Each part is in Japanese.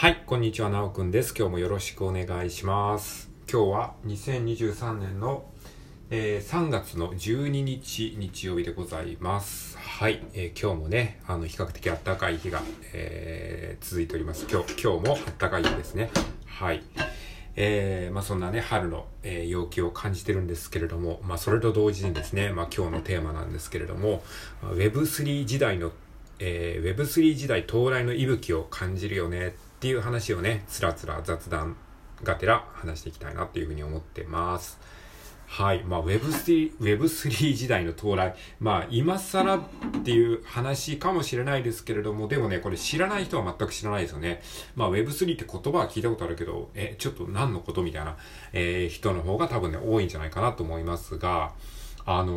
はい、こんにちは、なおくんです。今日もよろしくお願いします。今日は2023年の、えー3月の12日日曜日でございます。はい、えー今日もね、あの、比較的暖かい日が、えー続いております。今日、今日も暖かい日ですね。はい。えーまあそんなね、春の、えー陽気を感じてるんですけれども、まあそれと同時にですね、まあ今日のテーマなんですけれども、Web3 時代のえー Web3 時代到来の息吹を感じるよねっていう話をね、つらつら雑談がてら話していきたいなっていうふうに思ってます。はい。まあ Web3、Web3 時代の到来。まあ今更っていう話かもしれないですけれども、でもね、これ知らない人は全く知らないですよね。まあ Web3 って言葉は聞いたことあるけど、え、ちょっと何のことみたいな、えー人の方が多分ね、多いんじゃないかなと思いますが、あの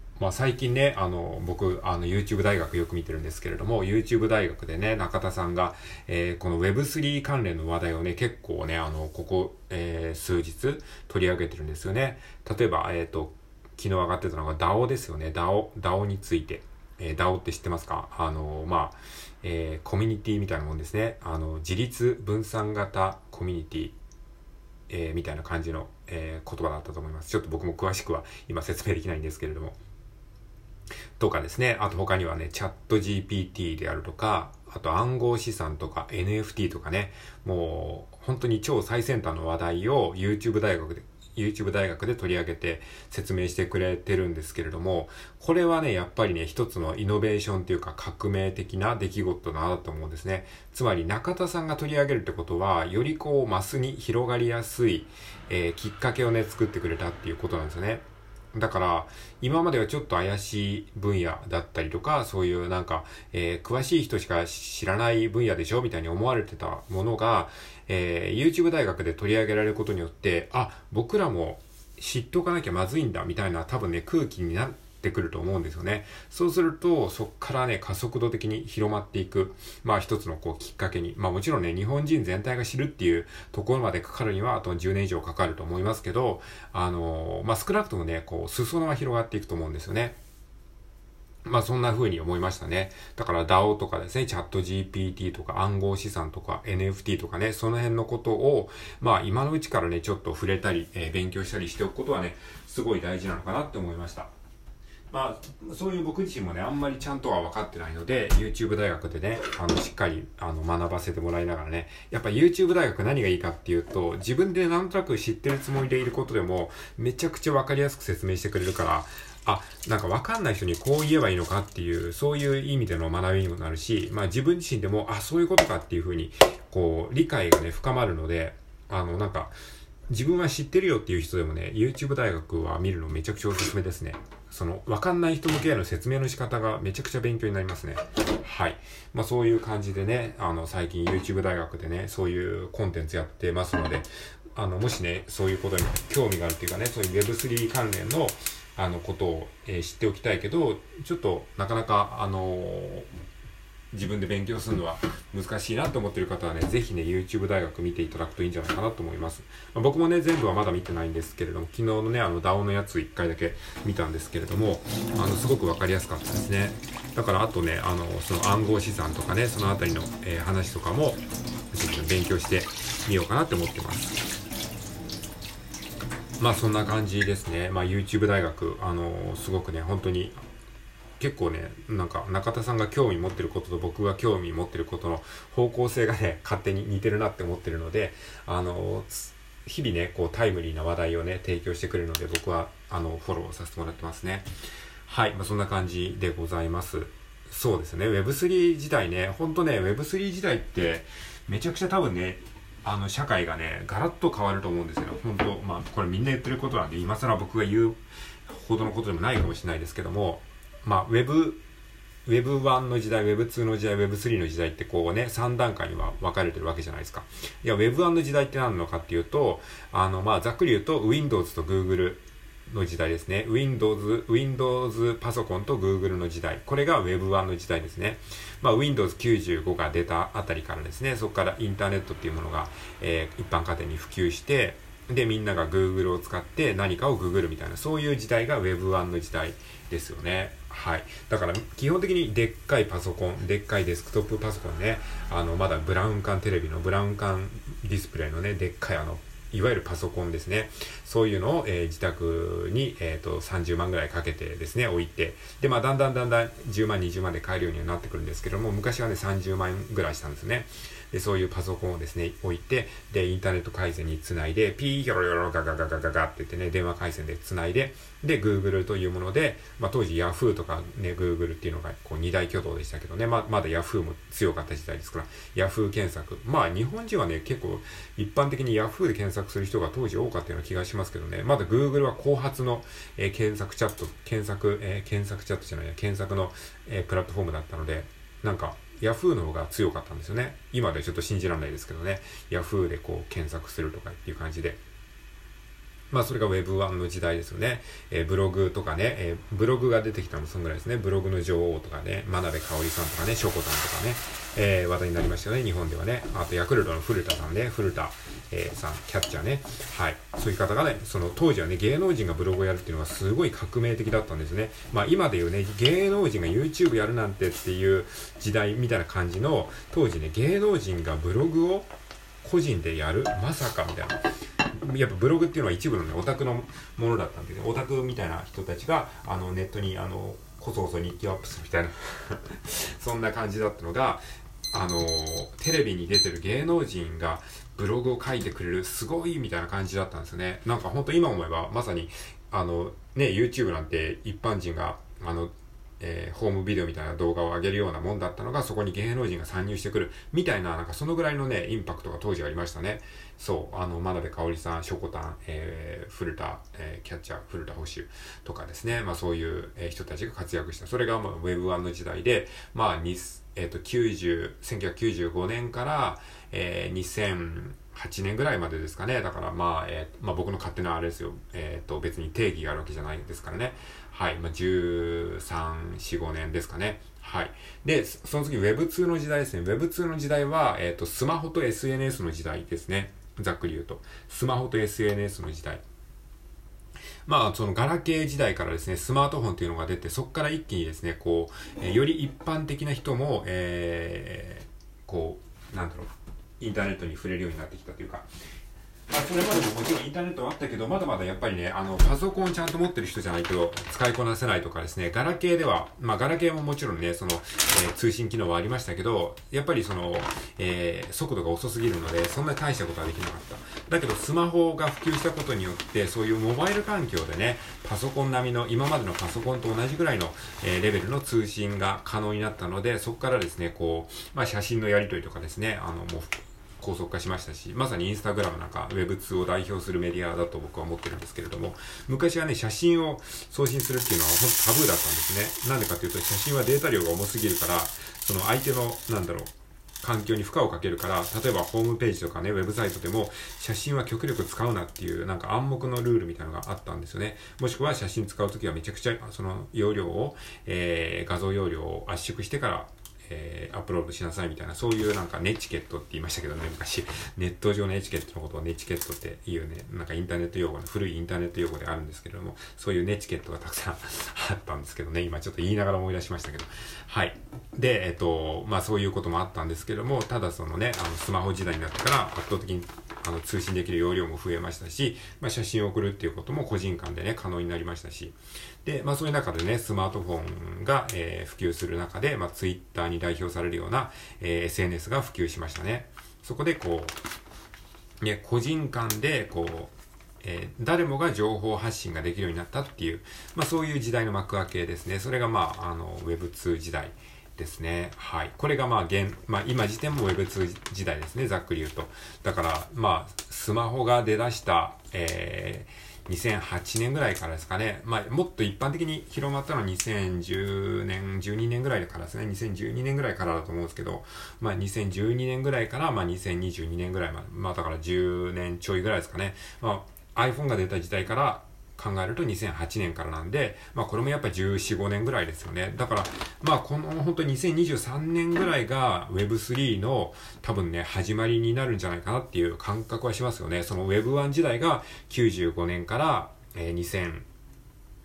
ーまあ最近ね、あの、僕、あの、YouTube 大学よく見てるんですけれども、YouTube 大学でね、中田さんが、えーこの Web3 関連の話題をね、結構ね、あの、ここ、えー数日取り上げてるんですよね。例えば、えっ、と、昨日上がってたのが DAO ですよね。DAO。DAO について。えー DAO って知ってますか？あの、まあ、えーコミュニティみたいなもんですね。あの、自立分散型コミュニティ。えーみたいな感じの、えー言葉だったと思います。ちょっと僕も詳しくは今説明できないんですけれども。とかですね。あと他にはね、チャット GPT であるとか、あと暗号資産とか NFT とかね、もう本当に超最先端の話題を YouTube 大学で YouTube 大学で取り上げて説明してくれてるんですけれども、これはね、やっぱりね、一つのイノベーションっていうか革命的な出来事だなと思うんですね。つまり中田さんが取り上げるってことは、よりこう、マスに広がりやすい、えーきっかけをね、作ってくれたっていうことなんですよね。だから、今まではちょっと怪しい分野だったりとか、そういうなんか、えー詳しい人しか知らない分野でしょ？みたいに思われてたものが、えー YouTube 大学で取り上げられることによって、あ、僕らも知っておかなきゃまずいんだ、みたいな多分ね、空気になってくると思うんですよね。そうすると、そっからね、加速度的に広まっていく、まあ一つのこうきっかけに、まあもちろんね、日本人全体が知るっていうところまでかかるには、あと10年以上かかると思いますけど、あのーまあ少なくともね、こう、裾野が広がっていくと思うんですよね。まあそんな風に思いましたね。だから DAO とかですね、チャット GPT とか暗号資産とか NFT とかね、その辺のことを、まあ今のうちからね、ちょっと触れたり、えー勉強したりしておくことはね、すごい大事なのかなって思いました。まあ、そういう僕自身もね、あんまりちゃんとは分かってないので、YouTube 大学でね、あの、しっかり、あの、学ばせてもらいながらね、やっぱ YouTube 大学何がいいかっていうと、自分でなんとなく知ってるつもりでいることでも、めちゃくちゃ分かりやすく説明してくれるから、あ、なんか分かんない人にこう言えばいいのかっていう、そういう意味での学びにもなるし、まあ自分自身でも、あ、そういうことかっていうふうに、こう、理解がね、深まるので、あの、なんか、自分は知ってるよっていう人でもね、YouTube 大学は見るのめちゃくちゃおすすめですね。その、わかんない人向けへの説明の仕方がめちゃくちゃ勉強になりますね。はい。まあそういう感じでね、あの、最近 YouTube 大学でね、そういうコンテンツやってますので、あの、もしね、そういうことに興味があるっていうかね、そういう Web3 関連の、あの、ことを、えー知っておきたいけど、ちょっと、なかなか、あのー自分で勉強するのは難しいなと思ってる方はね、ぜひね、YouTube 大学見ていただくといいんじゃないかなと思います。まあ僕もね、全部はまだ見てないんですけれども、昨日のね、あの、DAO のやつ1回だけ見たんですけれども、あの、すごくわかりやすかったですね。だから、あとね、あの、その暗号資産とかね、そのあたりの、えー話とかも、ちょっと勉強してみようかなって思ってます。まあそんな感じですね。まあ YouTube 大学、あのーすごくね、本当に結構ね、なんか中田さんが興味持ってることと僕が興味持ってることの方向性がね、勝手に似てるなって思ってるので、あの日々ね、こうタイムリーな話題をね、提供してくれるので僕は、あの、フォローさせてもらってますね。はい、まあそんな感じでございます。そうですね、Web3 時代ね、ほんとね、Web3 時代って、めちゃくちゃ多分ね、あの、社会がね、ガラッと変わると思うんですよ。本当まあ、これみんな言ってることなんで、今更僕が言うほどのことでもないかもしれないですけども、まあ、Web、Web1 の時代、Web2 の時代、Web3 の時代ってこうね、3段階には分かれてるわけじゃないですか。いや、Web1 の時代って何なのかっていうと、あの、まあ、ざっくり言うと、Windows と Google の時代ですね。Windows、Windows パソコンと Google の時代。これが Web1 の時代ですね。まあ、Windows 95が出たあたりからですね、そこからインターネットっていうものが、えー一般家庭に普及して、で、みんなが Google を使って何かを Google みたいな、そういう時代が Web1 の時代ですよね。はい。だから、基本的にでっかいパソコン、でっかいデスクトップパソコンね、あの、まだブラウン管テレビのブラウン管ディスプレイのね、でっかいあの、いわゆるパソコンですね。そういうのを、えー、自宅に、え、ー、と、30万ぐらいかけてですね、置いて、で、まあ、だんだんだんだん10万、20万で買えるようになってくるんですけども、昔はね、30万ぐらいしたんですね。で、そういうパソコンをですね、置いて、で、インターネット回線につないで、ピーヒョロヨロガガガガガガって言ってね、電話回線でつないで、で、Google というもので、まあ、当時 Yahoo とかね、Google っていうのがこう二大挙動でしたけどね、まあ、まだ Yahoo も強かった時代ですから、Yahoo 検索。まあ、日本人はね、結構一般的に Yahoo で検索する人が当時多かったような気がしますけどね、まだ Google は後発の、えー、検索チャット、検索、えー、検索チャットじゃないや、検索の、えー、プラットフォームだったので、なんか、Yahoo の方が強かったんですよね。今ではちょっと信じられないですけどね。Yahoo でこう検索するとかっていう感じで。まあそれが Web1 の時代ですよね。えー、ブログとかね、えー、ブログが出てきたのそんぐらいですね。ブログの女王とかね、真鍋かおりさんとかね、しょこさんとかね、えー、話題になりましたよね、日本ではね。あとヤクルトの古田さんね、古田、えー、さん、キャッチャーね。はい。そういう方がね、その当時はね、芸能人がブログをやるっていうのがすごい革命的だったんですね。まあ今で言うね、芸能人が YouTube やるなんてっていう時代みたいな感じの、当時ね、芸能人がブログを個人でやるまさかみたいな。やっぱブログっていうのは一部のね、オタクのものだったんで、ね、オタクみたいな人たちが、あの、ネットに、あの、こそこそ日記をアップするみたいな そんな感じだったのが、あの、テレビに出てる芸能人がブログを書いてくれる、すごいみたいな感じだったんですよね。なんかほんと今思えば、まさに、あの、ね、YouTube なんて一般人が、あの、えー、ホームビデオみたいな動画を上げるようなもんだったのが、そこに芸能人が参入してくる、みたいな、なんかそのぐらいのね、インパクトが当時ありましたね。そう、あの、真鍋かおりさん、しょこたん、えー、古田、えー、キャッチャー、古田保守とかですね、まあそういう、えー、人たちが活躍した。それが、まあ、Web1 の時代で、まあ、にえっ、ー、と、90、1995年から、えー、8年ぐらいまでですかね。だからまあ、えー、まあ僕の勝手なあれですよ。えっ、ー、と、別に定義があるわけじゃないですからね。はい。まあ、13、4、5年ですかね。はい。で、その次 Web2 の時代ですね。Web2 の時代は、えっ、ー、と、スマホと SNS の時代ですね。ざっくり言うと。スマホと SNS の時代。まあ、そのガラケー時代からですね、スマートフォンっていうのが出て、そこから一気にですね、こう、えー、より一般的な人も、えー、こう、なんだろう、インターネットに触れるようになってきたというか、まあ、それまでももちろんインターネットはあったけど、まだまだやっぱりね、あの、パソコンちゃんと持ってる人じゃないと使いこなせないとかですね、ガラケーでは、まあ、ガラケーももちろんね、その、えー、通信機能はありましたけど、やっぱりその、えー、速度が遅すぎるので、そんな大したことはできなかった。だけど、スマホが普及したことによって、そういうモバイル環境でね、パソコン並みの、今までのパソコンと同じぐらいの、えー、レベルの通信が可能になったので、そこからですね、こう、まあ、写真のやり取りとかですね、あの、もう、高速化しましたし、まさにインスタグラムなんか Web2 を代表するメディアだと僕は思ってるんですけれども、昔はね、写真を送信するっていうのは本当タブーだったんですね。なんでかっていうと、写真はデータ量が重すぎるから、その相手の、なんだろう、環境に負荷をかけるから、例えばホームページとかね、ウェブサイトでも写真は極力使うなっていうなんか暗黙のルールみたいなのがあったんですよね。もしくは写真使うときはめちゃくちゃその容量を、えー、画像容量を圧縮してからえー、アップロードしなさいみたいな、そういうなんかネチケットって言いましたけどね、昔。ネット上のエチケットのことをネチケットっていうね、なんかインターネット用語の、古いインターネット用語であるんですけれども、そういうネチケットがたくさんあったんですけどね、今ちょっと言いながら思い出しましたけど。はい。で、えっと、まあそういうこともあったんですけども、ただそのね、あの、スマホ時代になってから圧倒的にあの通信できる容量も増えましたし、まあ、写真を送るっていうことも個人間でね、可能になりましたし、で、まあそういう中でね、スマートフォンが、えー、普及する中で、まあツイッターに代表されるような、えー、SNS が普及しましたね。そこでこう、ね、個人間でこう、えー、誰もが情報発信ができるようになったっていう、まあそういう時代の幕開けですね。それがまあ、あの、Web2 時代。ですね。はい。これがまあ現、まあ今時点も Web2 時代ですね。ざっくり言うと。だから、まあ、スマホが出だした、えー、2008年ぐらいからですかね。まあ、もっと一般的に広まったのは2010年、12年ぐらいからですね。2012年ぐらいからだと思うんですけど、まあ、2012年ぐらいから、まあ、2022年ぐらいまで、まあ、だから10年ちょいぐらいですかね。まあ、iPhone が出た時代から、考えると2008年からなんで、まあこれもやっぱ14、5年ぐらいですよね。だから、まあこの本当に2023年ぐらいが Web3 の多分ね、始まりになるんじゃないかなっていう感覚はしますよね。その Web1 時代が95年から、えー、2000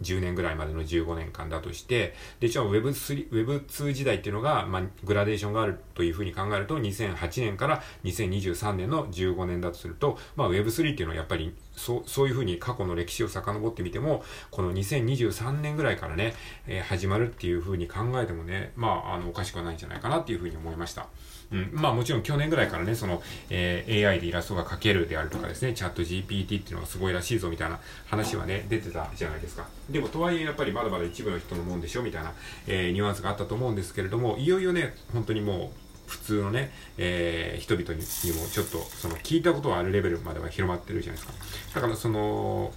10年ぐらいまでの15年間だとして、で、一応 Web3、Web2 時代っていうのが、まあ、グラデーションがあるというふうに考えると、2008年から2023年の15年だとすると、まあ、Web3 っていうのはやっぱり、そう、そういうふうに過去の歴史を遡ってみても、この2023年ぐらいからね、えー、始まるっていうふうに考えてもね、まあ、あの、おかしくはないんじゃないかなっていうふうに思いました。うん、まあもちろん去年ぐらいからね、その、えー、AI でイラストが描けるであるとかですね、チャット GPT っていうのがすごいらしいぞみたいな話はね、出てたじゃないですか。でもとはいえやっぱりまだまだ一部の人のもんでしょみたいな、えー、ニュアンスがあったと思うんですけれども、いよいよね、本当にもう、普通のね、えー、人々にもちょっとその聞いたことはあるレベルまでは広まってるじゃないですか。だからその、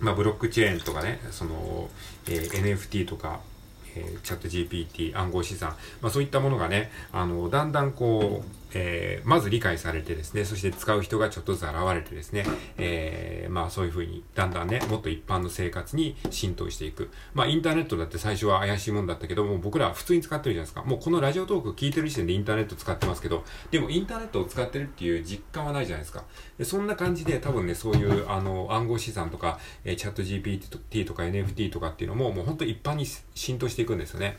まあ、ブロックチェーンとかね、その、えー、NFT とか、えー、チャット GPT、暗号資産、まあそういったものがね、あの、だんだんこう、えー、まず理解されてですね、そして使う人がちょっとずつ現れてですね、えー、まあそういうふうに、だんだんね、もっと一般の生活に浸透していく。まあインターネットだって最初は怪しいもんだったけども、僕らは普通に使ってるじゃないですか。もうこのラジオトーク聞いてる時点でインターネット使ってますけど、でもインターネットを使ってるっていう実感はないじゃないですか。でそんな感じで多分ね、そういう、あの、暗号資産とか、えー、チャット GPT とか NFT とかっていうのも、もう本当一般に浸透していくんですよね。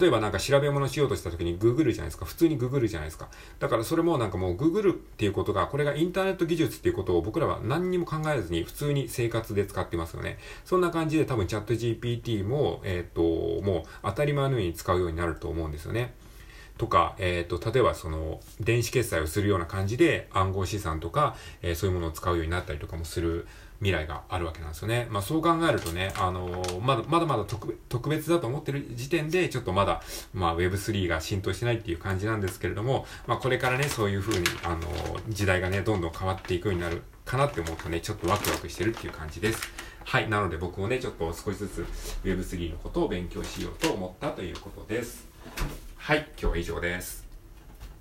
例えばなんか調べ物しようとした時に Google じゃないですか。普通に Google じゃないですか。だからそれもなんかもう Google っていうことが、これがインターネット技術っていうことを僕らは何にも考えずに普通に生活で使ってますよね。そんな感じで多分チャット GPT も、えっ、ー、と、もう当たり前のように使うようになると思うんですよね。とか、えっ、ー、と、例えばその、電子決済をするような感じで暗号資産とか、えー、そういうものを使うようになったりとかもする未来があるわけなんですよね。まあそう考えるとね、あのー、まだまだまだ特別だと思ってる時点で、ちょっとまだ、まあ Web3 が浸透してないっていう感じなんですけれども、まあこれからね、そういう風に、あのー、時代がね、どんどん変わっていくようになるかなって思うとね、ちょっとワクワクしてるっていう感じです。はい。なので僕もね、ちょっと少しずつ Web3 のことを勉強しようと思ったということです。はい。今日は以上です。